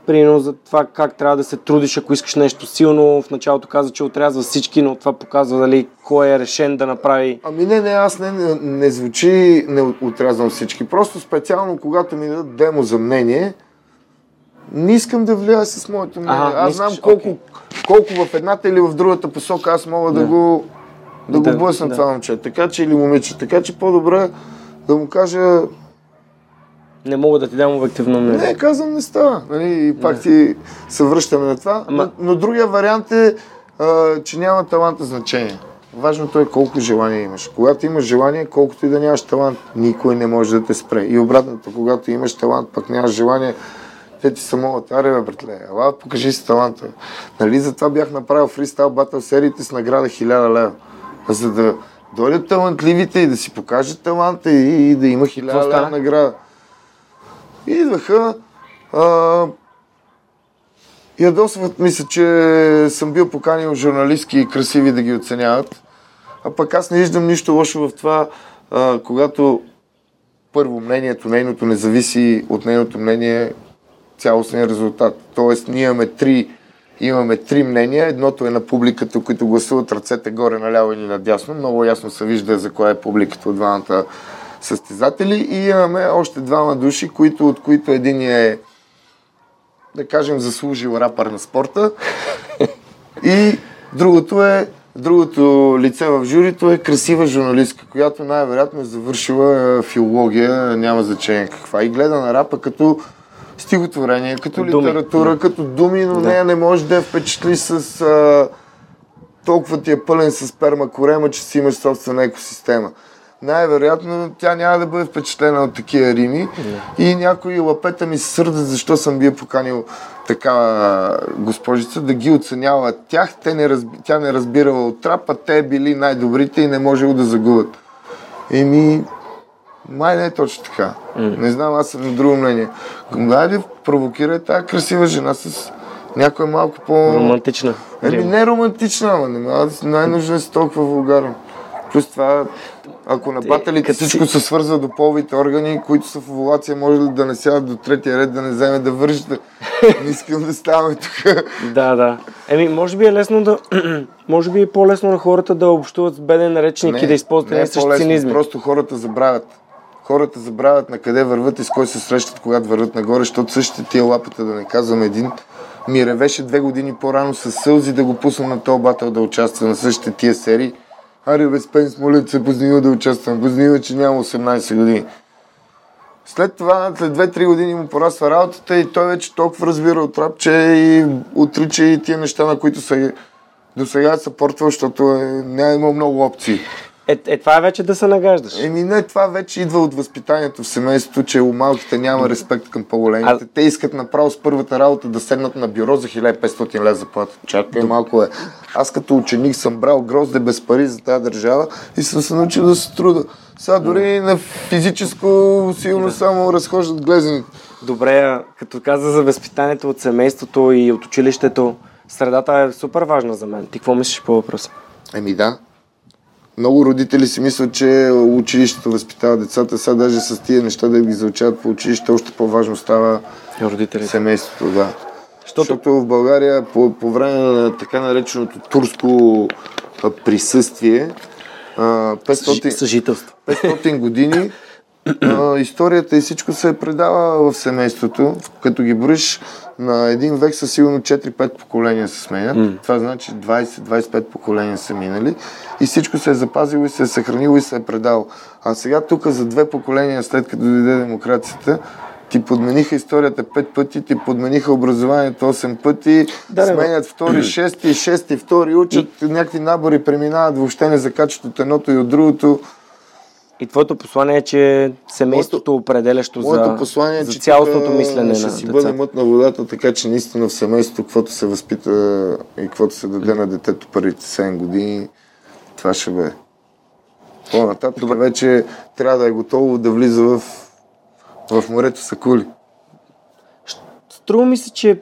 Примерно за това как трябва да се трудиш, ако искаш нещо силно. В началото каза, че отрязва всички, но това показва дали кой е решен да направи. Ами не, не, аз не, не, не звучи не отрязвам всички. Просто специално, когато ми дадат демо за мнение, не искам да влияя с моето мнение. Ага, аз знам колко, okay. колко в едната или в другата посока аз мога да, да го да, да го блъсна да. това момче. Така че или момиче. Така че по-добре да му кажа не мога да ти дам обективно мнение. Не, казвам, не става. Нали, и пак не. ти се връщаме на това. Ама... Но, но другия вариант е, а, че няма таланта значение. Важното е колко желание имаш. Когато имаш желание, колкото и да нямаш талант, никой не може да те спре. И обратното, когато имаш талант, пък нямаш желание, те ти са могат, аре бе, братле, ела, покажи си таланта. Нали, затова бях направил фристайл батъл сериите с награда 1000 лева. За да дойдат талантливите и да си покажат таланта и, и да има 1000 лева награда. И идваха, а, ядосват ми се, че съм бил поканил журналистки и красиви да ги оценяват. А пък аз не виждам нищо лошо в това, а, когато първо мнението, нейното не зависи от нейното мнение цялостния резултат. Тоест, ние имаме три, имаме три мнения. Едното е на публиката, които гласуват ръцете горе, наляво или надясно. Много ясно се вижда за коя е публиката от двамата състезатели и имаме още двама души, които, от които един е да кажем заслужил рапър на спорта и другото е Другото лице в журито е красива журналистка, която най-вероятно е завършила е, филология, няма значение каква, и гледа на рапа като стихотворение, като думи. литература, като думи, но да. нея не може да я впечатли с а, толкова ти е пълен с перма корема, че си имаш собствена екосистема най-вероятно тя няма да бъде впечатлена от такива рими. Yeah. И някои лапета ми се сърдат, защо съм бил поканил такава госпожица да ги оценява тях. Те не разби... Тя не разбирала от трапа, те били най-добрите и не можело да загубят. Еми, май не е точно така. Mm. Не знам, аз съм на друго мнение. Айде, провокира тази красива жена с някой малко по... Романтична. Еми, не романтична, ама не най-нужно е с толкова вулгарно. Плюс това, ако на баталите всичко се свързва до половите органи, които са в овулация, може ли да не сядат до третия ред, да не вземе да вържите. Не искам да ставаме тук. да, да. Еми, може би е лесно да... може би е по-лесно на хората да общуват с беден речник и да използват не, не цинизми. Просто хората забравят. Хората забравят на къде върват и с кой се срещат, когато върват нагоре, защото същите тия лапата, да не казвам един, ми ревеше две години по-рано с сълзи да го пусна на този батъл да участва на същите тия серии Аре, бе, Спенс, моля се, познива да участвам. Познива, че няма 18 години. След това, след 2-3 години му порасва работата и той вече толкова разбира от рап, че и отрича и тия неща, на които са до сега е съпортвал, защото е, няма имал много опции. Е, е, това е вече да се нагаждаш. Еми не, това вече идва от възпитанието в семейството, че у малките няма респект към по-големите. А... Те искат направо с първата работа да седнат на бюро за 1500 лева заплата. Чакай малко е. Аз като ученик съм брал грозде без пари за тази държава и съм се научил да се труда. Сега дори на физическо силно да. само разхождат глезените. Добре, като каза за възпитанието от семейството и от училището, средата е супер важна за мен. Ти какво мислиш по въпроса? Еми да, много родители си мислят, че училището възпитава децата. Сега даже с тия неща да ги заучават по училище, още по-важно става родителите. семейството. Да. Защото... Защото в България по, по време на така нареченото турско присъствие 500, Съжителство. 500 години а, историята и всичко се предава в семейството. Като ги броиш на един век са сигурно 4-5 поколения се сменят. Mm. Това значи 20-25 поколения са минали. И всичко се е запазило и се е съхранило и се е предало. А сега тук за две поколения след като дойде демокрацията, ти подмениха историята пет пъти, ти подмениха образованието 8 пъти, да, сменят втори, шести, шести, втори учат, и... някакви набори преминават, въобще не закачат от едното и от другото. И твоето послание е, че семейството определящо за, послание, е, за цялостното мислене ще на си бъде мътна водата, така че наистина в семейството, каквото се възпита и каквото се даде на детето първите 7 години, това ще бъде. По-нататък Добре. вече трябва да е готово да влиза в, в морето са кули. Струва ми се, че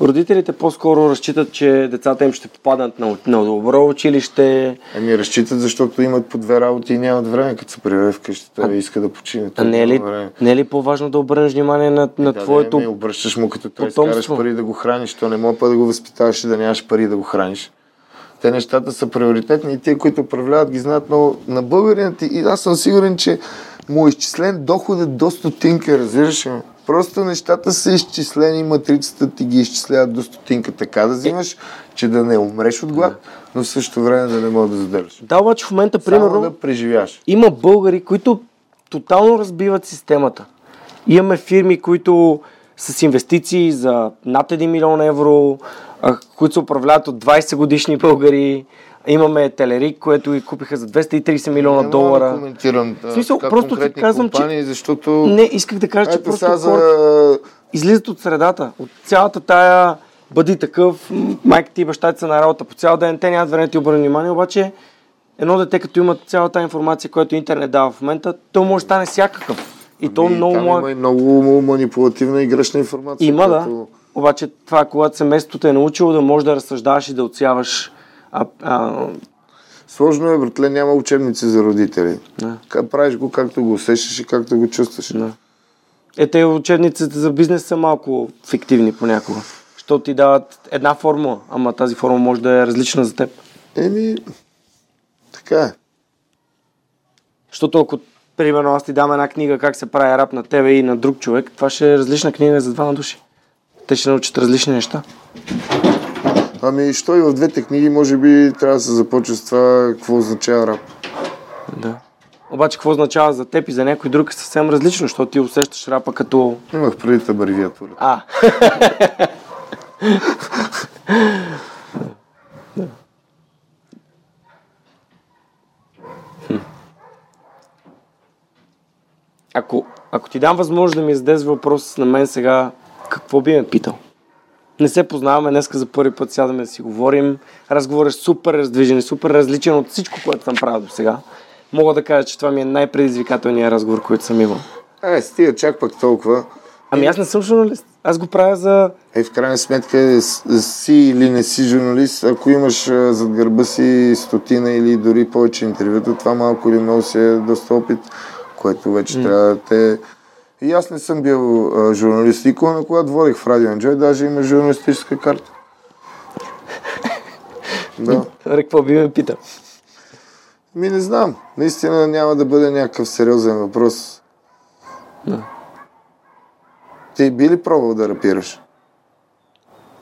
Родителите по-скоро разчитат, че децата им ще попаднат на, на добро училище. Ами разчитат, защото имат по две работи и нямат време, като се приведе вкъщи, той а... иска да почине. А не е, ли, не е ли по-важно да обърнеш внимание на, на да, твоето да, обръщаш му, като той изкараш пари да го храниш, то не мога па да го възпитаваш и да нямаш пари да го храниш. Те нещата са приоритетни и те, които управляват, ги знаят много на българината. И аз съм сигурен, че му е изчислен доходът до стотинка, разбираш ли? Просто нещата са изчислени, матрицата ти ги изчислява до стотинка така да взимаш, че да не умреш от глад, но в същото време да не можеш да задържаш. Да, обаче в момента, примерно, Само да преживяш. има българи, които тотално разбиват системата. Имаме фирми, които с инвестиции за над 1 милион евро, които се управляват от 20 годишни българи, Имаме Телерик, което ги купиха за 230 милиона не долара. Да коментирам в смисъл, просто ти казвам, компании, че... защото... Не, исках да кажа, че Ето просто за... хората излизат от средата, от цялата тая бъди такъв, майка ти и баща ти са на работа по цял ден, те нямат време да ти обърне внимание, обаче едно дете, като има цялата информация, която интернет дава в момента, то може да стане всякакъв. И ами, то много там има и много манипулативна и грешна информация. Има, която... да. Обаче това, когато семейството е научило да може да разсъждаваш и да отсяваш а, а... Сложно е, братле, няма учебници за родители. Да. Правиш го както го усещаш и както го чувстваш. Да. Е, те учебниците за бизнес са малко фиктивни понякога. Защото ти дават една формула, ама тази формула може да е различна за теб. Еми, така е. Защото ако, примерно, аз ти дам една книга как се прави рап на тебе и на друг човек, това ще е различна книга за двама души. Те ще научат различни неща. Ами, що и в двете книги, може би трябва да се започне с това, какво означава рап. Да. Обаче, какво означава за теб и за някой друг е съвсем различно, защото ти усещаш рапа като... Имах преди абревиатура. А. Ако, ако ти дам възможност да ми зададеш въпрос на мен сега, какво би ме питал? Не се познаваме, днеска за първи път сядаме да си говорим. Разговорът е супер раздвижен, супер различен от всичко, което съм правил до сега. Мога да кажа, че това ми е най-предизвикателният разговор, който съм имал. Е, стига чак пък толкова. Ами аз не съм журналист. Аз го правя за... Е, в крайна сметка, си или не си журналист, ако имаш зад гърба си стотина или дори повече интервюта, това малко или много си е доста опит, което вече mm. трябва да те и аз не съм бил а, журналист. И когато, когато водих в Радио Enjoy, даже има журналистическа карта. да. Какво би ме питал? Ми не знам. Наистина няма да бъде някакъв сериозен въпрос. Да. Ти би ли пробвал да рапираш?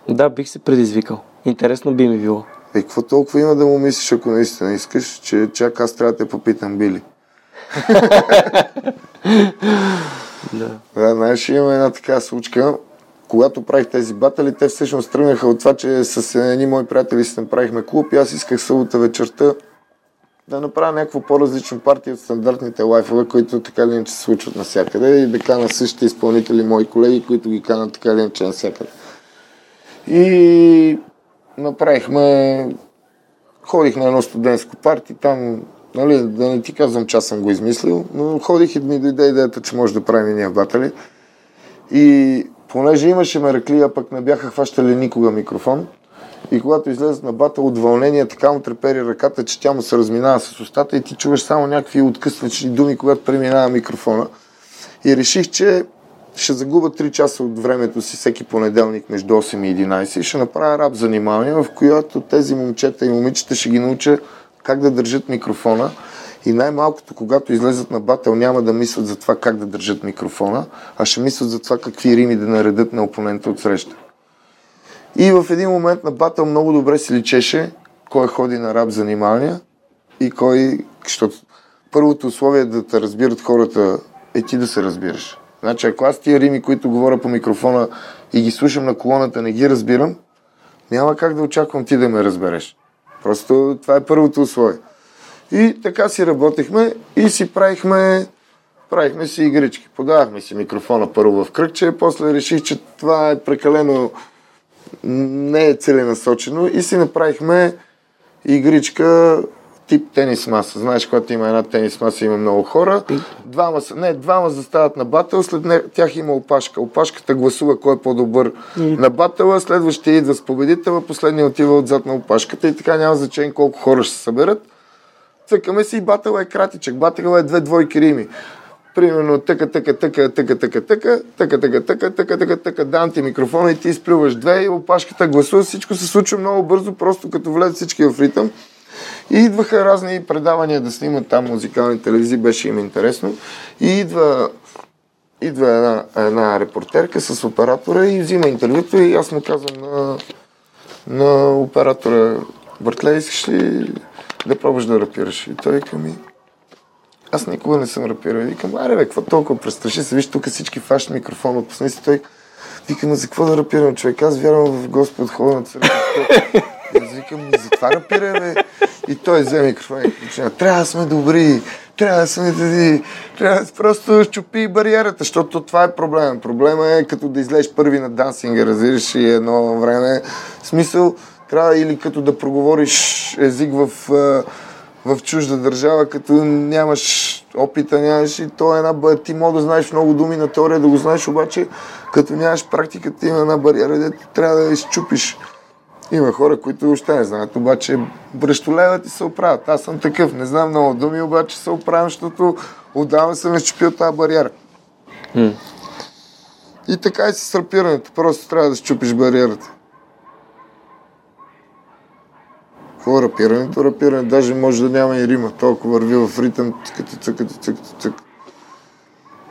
Да, бих се предизвикал. Интересно би ми било. Е, какво толкова има да му мислиш, ако наистина искаш, че чак аз трябва да те попитам, били? Да. да знаеш, има една така случка. Когато правих тези батали, те всъщност тръгнаха от това, че с едни мои приятели си направихме клуб и аз исках събота вечерта да направя някакво по-различно партия от стандартните лайфове, които така или иначе се случват навсякъде и да кана същите изпълнители, мои колеги, които ги канат така или иначе навсякъде. И направихме, ходих на едно студентско парти, там Нали, да не ти казвам, че аз съм го измислил, но ходих и ми дойде идеята, че може да правим и ние батали. И понеже имаше мераклия, пък не бяха хващали никога микрофон, и когато излезе на батъл от вълнение, така му трепери ръката, че тя му се разминава с устата и ти чуваш само някакви откъсвачни думи, когато преминава микрофона. И реших, че ще загуба 3 часа от времето си всеки понеделник между 8 и 11 и ще направя раб занимание, в която тези момчета и момичета ще ги науча как да държат микрофона и най-малкото, когато излезат на батъл, няма да мислят за това как да държат микрофона, а ще мислят за това какви рими да наредат на опонента от среща. И в един момент на батъл много добре си личеше кой ходи на раб занимания и кой, защото първото условие да те разбират хората е ти да се разбираш. Значи, ако аз тия рими, които говоря по микрофона и ги слушам на колоната, не ги разбирам, няма как да очаквам ти да ме разбереш. Просто това е първото условие. И така си работихме и си правихме, правихме си игрички. Подавахме си микрофона първо в кръгче, после реших, че това е прекалено не е целенасочено и си направихме игричка тип тенис маса. Знаеш, когато има една тенис маса, има много хора. Двама, не, двама застават на батъл, след не, тях има опашка. Опашката гласува кой е по-добър на батъла, следващия идва с победителя, последния отива отзад на опашката и така няма значение колко хора ще се съберат. Цъкаме си и батъл е кратичък. Батъл е две двойки рими. Примерно тъка, тъка, тъка, тъка, тъка, тъка, тъка, тъка, тъка, тъка, тъка, тъка, дам ти микрофона и ти изплюваш две и опашката гласува. Всичко се случва много бързо, просто като влезат всички в ритъм. И идваха разни предавания да снимат там музикални телевизии, беше им интересно. И идва, идва една, една репортерка с оператора и взима интервюто и аз му казвам на, на оператора, Бъртле, искаш ли да пробваш да рапираш? И той вика ми, аз никога не съм рапирал. Викам, аре бе, какво толкова престраши се, виж тук всички фащат микрофон, отпусни си той. Викам, за какво да рапирам, човек? Аз вярвам в Господ, хода на църква. И аз викам, за това рапира, бе. И той взе микрофон и почина, трябва да сме добри, трябва да сме тади, трябва да просто щупи бариерата, защото това е проблем. Проблема е като да излезеш първи на дансинга, разбираш и едно време. В смисъл, трябва или като да проговориш език в, в чужда държава, като нямаш опита, нямаш и то е една бариера. Ти мога да знаеш много думи на теория, да го знаеш, обаче като нямаш практиката, има една бариера, де трябва да изчупиш. Има хора, които още не знаят, обаче бръщолеват и се оправят. Аз съм такъв, не знам много думи, обаче се оправям, защото отдавна съм изчупил тази бариера. Mm. И така и с рапирането. Просто трябва да щупиш бариерата. Какво рапирането? Рапиране даже може да няма и рима. Толкова върви в ритъм, цъкати, цъкати, цъкати, цък.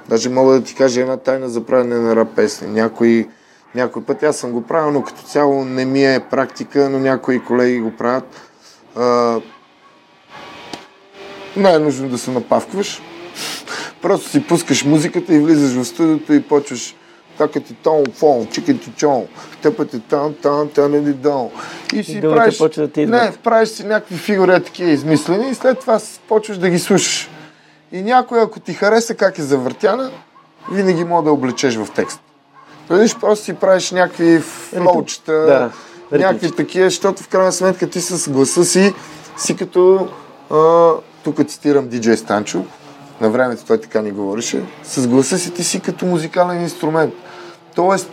Даже мога да ти кажа една тайна за правене на рап песни. Някои някой път аз съм го правил, но като цяло не ми е практика, но някои колеги го правят. А, не е нужно да се напавкваш. Просто си пускаш музиката и влизаш в студиото и почваш такати тон, фон, чикати чон, тъпати тон, тон, тон и дон. И си правиш, да не, правиш си някакви фигури такива измислени и след това почваш да ги слушаш. И някой, ако ти хареса как е завъртяна, винаги мога да облечеш в текст. Виж, просто си правиш някакви флоучета, да, някакви такива, защото в крайна сметка ти с гласа си си като, а, тук цитирам диджей Станчо, на времето той така ни говореше, с гласа си ти си като музикален инструмент. Тоест,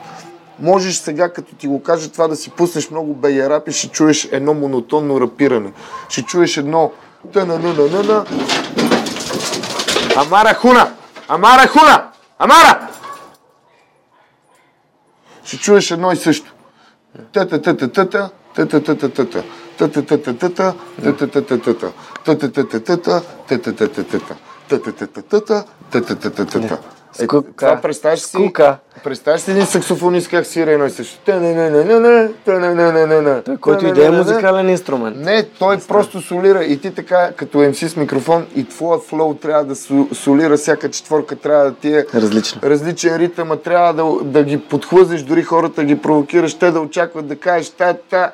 можеш сега, като ти го кажа това, да си пуснеш много бея рап и ще чуеш едно монотонно рапиране. Ще чуеш едно та на на на на Амара хуна! Амара хуна! Амара! ще чуеш едно и също. Та-та-та-та-та-та, та-та-та-та-та, та-та-та-та-та, та-та-та-та-та, та-та-та-та-та, та-та-та-та-та, та-та-та-та-та, та-та-та-та-та. Е, Скука. Това представяш си, Скука. представяш си един саксофонист как свира едно и също. Той, който и да е музикален инструмент. Не, той просто солира и ти така, като MC с микрофон и твоя флоу трябва да солира, всяка четворка трябва да ти е различен, различен ритъм, а трябва да, да ги подхлъзиш, дори хората ги провокираш, те да очакват да кажеш та, та,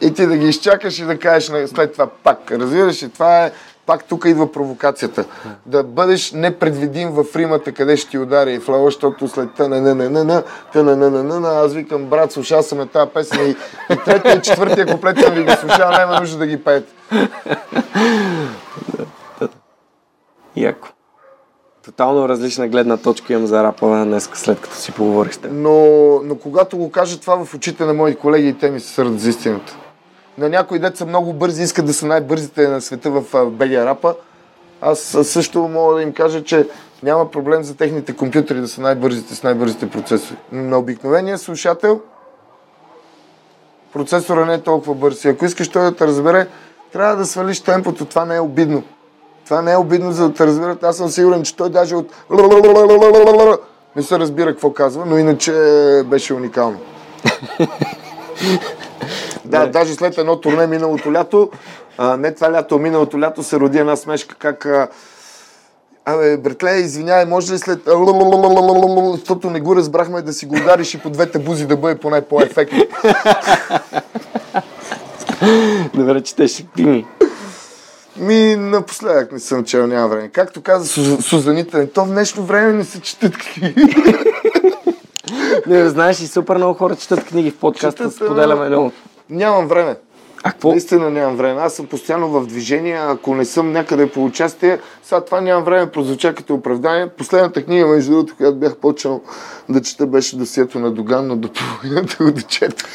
и ти да ги изчакаш и да кажеш след това пак. Разбираш ли, това е пак тук идва провокацията. Да бъдеш непредвидим в римата, къде ще ти удари и флава, защото след тъна на на на на на на на на на аз викам, брат, слушал съм е тази песен и, и третия и четвъртия съм ви ги слушал, няма нужда да ги пеете. Яко. Тотално различна гледна точка имам за рапа днес, след като си поговорихте. Но, но когато го кажа това в очите на мои колеги, те ми се сърдат за истината на някои деца са много бързи, искат да са най-бързите на света в БГ Рапа. Аз също мога да им кажа, че няма проблем за техните компютри да са най-бързите с най-бързите процесори. На обикновения слушател процесора не е толкова бърз. И ако искаш той да те разбере, трябва да свалиш темпото. Това не е обидно. Това не е обидно, за да те разберат. Аз съм сигурен, че той даже от не се разбира какво казва, но иначе беше уникално. Да, даже след едно турне миналото лято, а, не това лято, миналото лято се роди една смешка, как а, Абе, братле, извинявай, може ли след... Защото не го разбрахме да си го удариш и по двете бузи да бъде поне по-ефектно. Добре, четеш книги. Ми, напоследък не съм чел, няма време. Както каза Су- Сузанита, то в днешно време не се четат книги. Не, знаеш, и супер много хора четат книги в подкаста, Четат, споделяме много. Нямам време. А какво? Наистина нямам време. Аз съм постоянно в движение, ако не съм някъде по участие, сега това нямам време, прозвуча като оправдание. Последната книга, между другото, която бях почнал да чета, беше досието на Доган, но до половината го дочетох.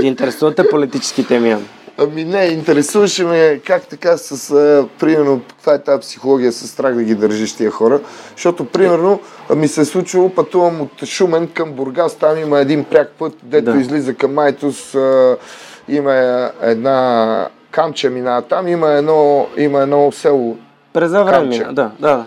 Ги интересуват те политически теми, Ян? Ами не, интересуваше ме как така с, а, примерно, каква е тази психология с страх да ги държиш тия хора. Защото, примерно, ми се е случило, пътувам от Шумен към Бургас, там има един пряк път, дето Да. излиза към Майтус, а, има една камче минава там, има едно, има едно село. През време мина, да, да.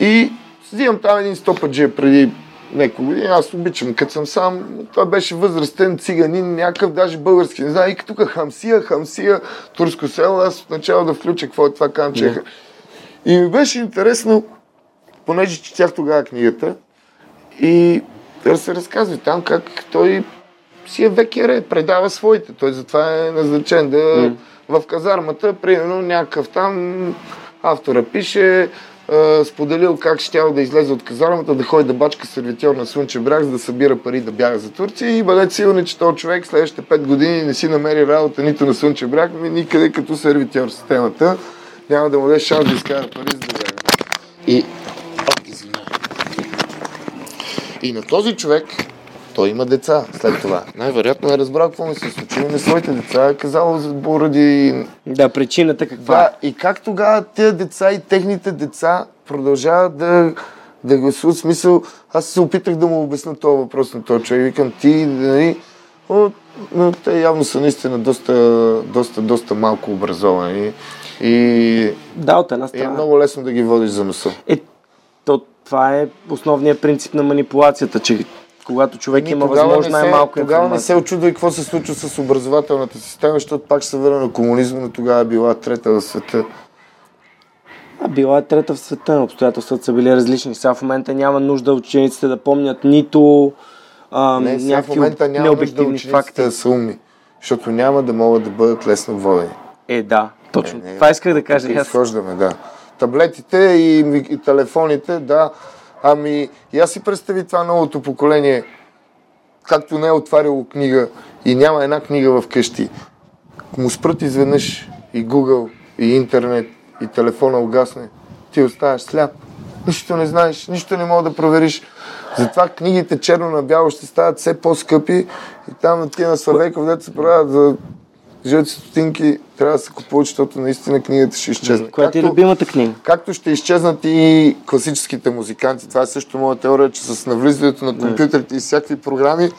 И взимам там един стопаджия преди няколко години, аз обичам, като съм сам, това беше възрастен циганин, някакъв, даже български, не знам, и тук хамсия, хамсия, турско село, аз в начало да включа какво е това камче. И ми беше интересно, понеже четях тогава книгата, и да се разказва там как той си е векере, предава своите. Той затова е назначен да в казармата, примерно някакъв там автора пише, споделил как щял да излезе от казармата, да ходи да бачка сервитьор на Слънчев бряг, за да събира пари да бяга за Турция и бъдете сигурни, че този човек следващите 5 години не си намери работа нито на Слънчев бряг, ми никъде като сервитьор в системата. Няма да му даде шанс да изкара пари за да бяга. И... И на този човек той има деца след това. Най-вероятно е разбрал какво му се случи на своите деца. Е казал за- поради... Да, причината каква Да, е? и как тогава тези деца и техните деца продължават да, да гласуват смисъл. Аз се опитах да му обясня този въпрос на този човек. Викам ти, нали, о, но те явно са наистина доста, доста, доста малко образовани. И, Да, от една е страна. много лесно да ги водиш за носа. Е, то, това е основният принцип на манипулацията, че когато човек има възможно не се, най-малко тогава не се очудвай какво се случва с образователната система, защото пак се върна на комунизма, но тогава е била трета в света. А била е трета в света, обстоятелствата са били различни. Сега в момента няма нужда учениците да помнят нито а, Не, сега в момента няма нужда необективни учениците факти. да са умни, защото няма да могат да бъдат лесно водени. Е, да, точно. Не, не, това исках да кажа. и. Изхождаме, да. Таблетите и, и телефоните, да. Ами, аз си представи това новото поколение, както не е отваряло книга и няма една книга в къщи. Му спрат изведнъж и Google, и интернет, и телефона угасне. Ти оставаш сляп. Нищо не знаеш, нищо не мога да провериш. Затова книгите черно на бяло ще стават все по-скъпи и там тия на Славейков, дето се продават за жълти стотинки, трябва да се купуват, защото наистина книгата ще изчезне. Коя ти е любимата книга? Както ще изчезнат и класическите музиканти. Това е също моя теория, че с навлизането на компютрите и всякакви програми,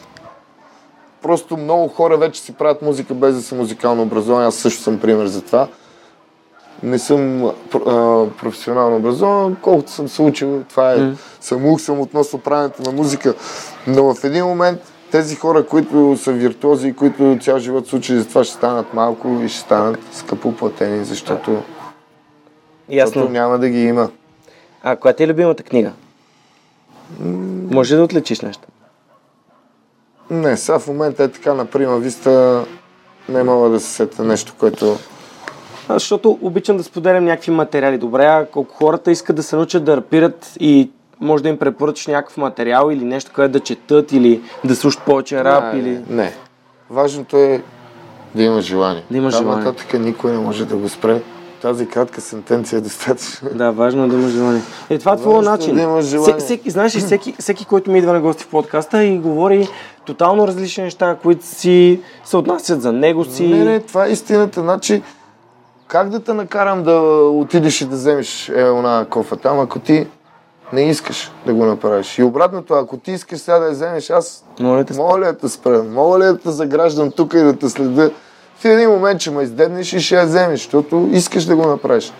просто много хора вече си правят музика без да са музикално образовани. Аз също съм пример за това. Не съм а, професионално образован, колкото съм се учил, това е, самух съм относно правенето на музика. Но в един момент тези хора, които са виртуози и които цял живот са учили за това, ще станат малко и ще станат скъпо платени, защото, защото Ясно. няма да ги има. А, коя ти е любимата книга? Може ли да отличиш нещо? Не, сега в момента е така на прима виста, не мога да се сета нещо, което... А, защото обичам да споделям някакви материали. Добре, а колко хората искат да се научат да рапират и може да им препоръчаш някакъв материал или нещо, където да четат или да слушат повече рап не, или... Не. Важното е да има желание. Да има Там желание. нататък никой не може да го спре. Тази кратка сентенция е достатъчно. Да, важно е да има желание. Е, това е твой е начин. да има желание. Всеки, знаеш ли, всеки, всеки, който ми идва на гости в подкаста и говори тотално различни неща, които си се отнасят за него си. Не, не, това е истината. Значи, как да те накарам да отидеш и да вземеш е, она кофа там, ако ти не искаш да го направиш. И обратното, ако ти искаш сега да я вземеш, аз Моля те, Мога ли да те спра? Мога ли да те заграждам тук и да те следа? В един момент ще ме издебнеш и ще я вземеш, защото искаш да го направиш.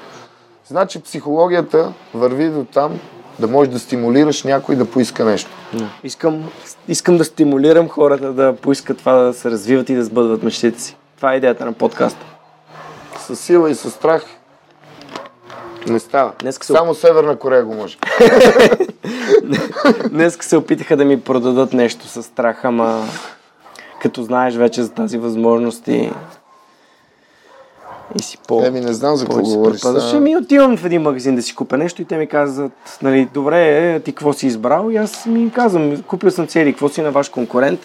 Значи психологията върви до там да можеш да стимулираш някой да поиска нещо. Искам, искам да стимулирам хората да поискат това да се развиват и да сбъдват мечтите си. Това е идеята на подкаста. С сила и с страх Не става. Днеска се... Само Северна Корея го може. Днес се опитаха да ми продадат нещо с страх, ама като знаеш вече за тази възможност и, и си по... Еми, не знам за какво говориш. Ще ми отивам в един магазин да си купя нещо и те ми казват, нали, добре, е, ти какво си избрал? И аз ми казвам, купил съм цели, какво си на ваш конкурент?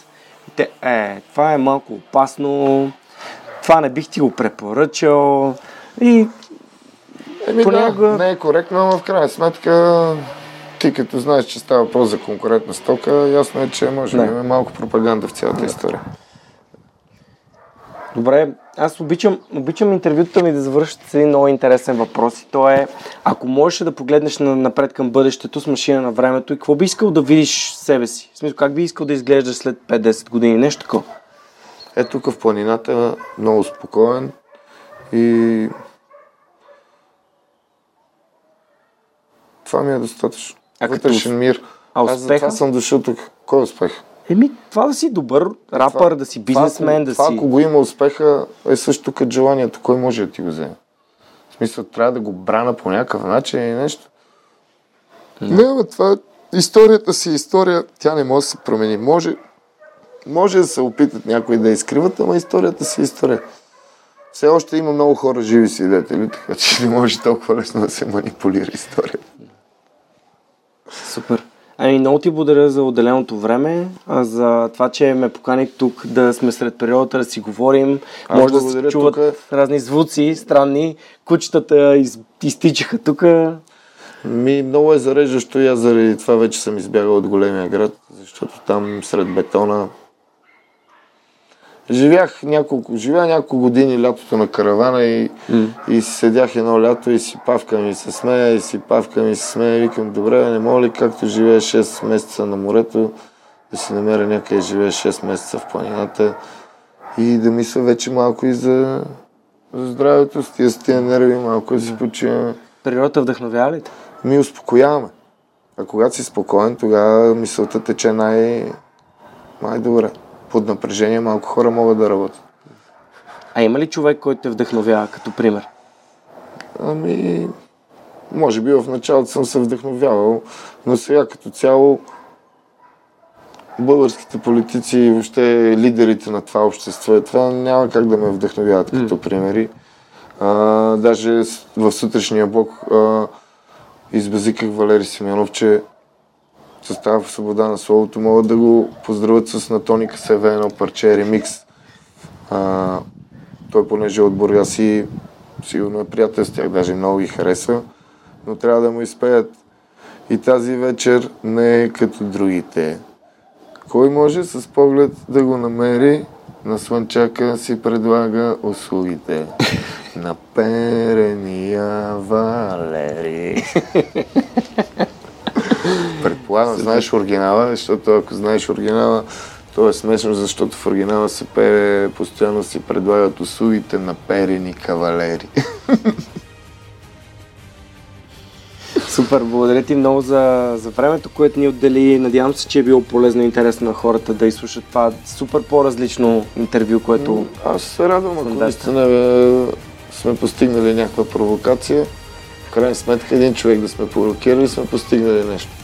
И те, е, това е малко опасно, това не бих ти го препоръчал. И Еми понякога... да, не е коректно, но в крайна сметка ти като знаеш, че става въпрос за конкурентна стока, ясно е, че може да има малко пропаганда в цялата история. Добре, аз обичам, обичам интервютата ми да завършат с един много интересен въпрос и то е, ако можеш да погледнеш напред към бъдещето с машина на времето и какво би искал да видиш себе си? В смисъл, как би искал да изглеждаш след 5-10 години? Нещо такова. Е, тук в планината много спокоен и това ми е достатъчно. А Вътрешен като... мир. А успеха? Аз съм дошъл тук. Кой е успех? Еми, това да си добър рапър, това, да си бизнесмен, това, да това, си... ако го има успеха, е също като желанието. Кой може да ти го вземе? В смисъл, трябва да го брана по някакъв начин и нещо. Mm. Не, но това историята си история, тя не може да се промени. Може, може да се опитат някои да изкриват, ама историята си история. Все още има много хора живи свидетели, така че не може толкова лесно да се манипулира историята. Супер. Ами, много ти благодаря за отделеното време, а за това, че ме поканих тук да сме сред периодата, да си говорим. Аз Може да се чуват тук. разни звуци, странни. Кучетата из, изтичаха тук. Ми, много е зареждащо и аз заради това вече съм избягал от големия град, защото там сред бетона Живях няколко, живя няколко години лятото на каравана и, mm. и седях едно лято и си павкам и се смея, и си павкам и се смея и викам, добре, не мога ли както живея 6 месеца на морето, да си намеря някъде живея 6 месеца в планината и да мисля вече малко и за, за здравето с тия, с тия нерви, малко да си почиваме. Природата вдъхновява ли те? Ми успокояваме. А когато си спокоен, тогава мисълта тече най- най-добре под напрежение малко хора могат да работят. А има ли човек, който те вдъхновява като пример? Ами, може би в началото съм се вдъхновявал, но сега като цяло българските политици и въобще лидерите на това общество и това няма как да ме вдъхновяват като mm. примери. А, даже в сутрешния блок а, избазиках Валери Симеонов, че състава в Свобода на словото, могат да го поздравят с на Тоника СВ едно парче ремикс. А, той понеже е от Бургас и сигурно е приятел с тях, даже много ги харесва, но трябва да му изпеят. И тази вечер не е като другите. Кой може с поглед да го намери? На слънчака си предлага услугите. На перения Валери. Предполагам, знаеш оригинала, защото ако знаеш оригинала, то е смешно, защото в оригинала се пее, постоянно си предлагат услугите на перени кавалери. Супер, благодаря ти много за, за времето, което ни отдели. Надявам се, че е било полезно и интересно на хората да изслушат това супер по-различно интервю, което... Аз се радвам, ако наистина е, сме постигнали някаква провокация. В крайна сметка един човек да сме провокирали, сме постигнали нещо.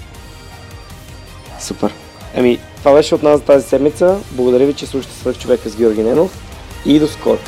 Супер. Еми, това беше от нас за тази седмица. Благодаря ви, че слушате свърх човека с Георги Ненов и до скоро.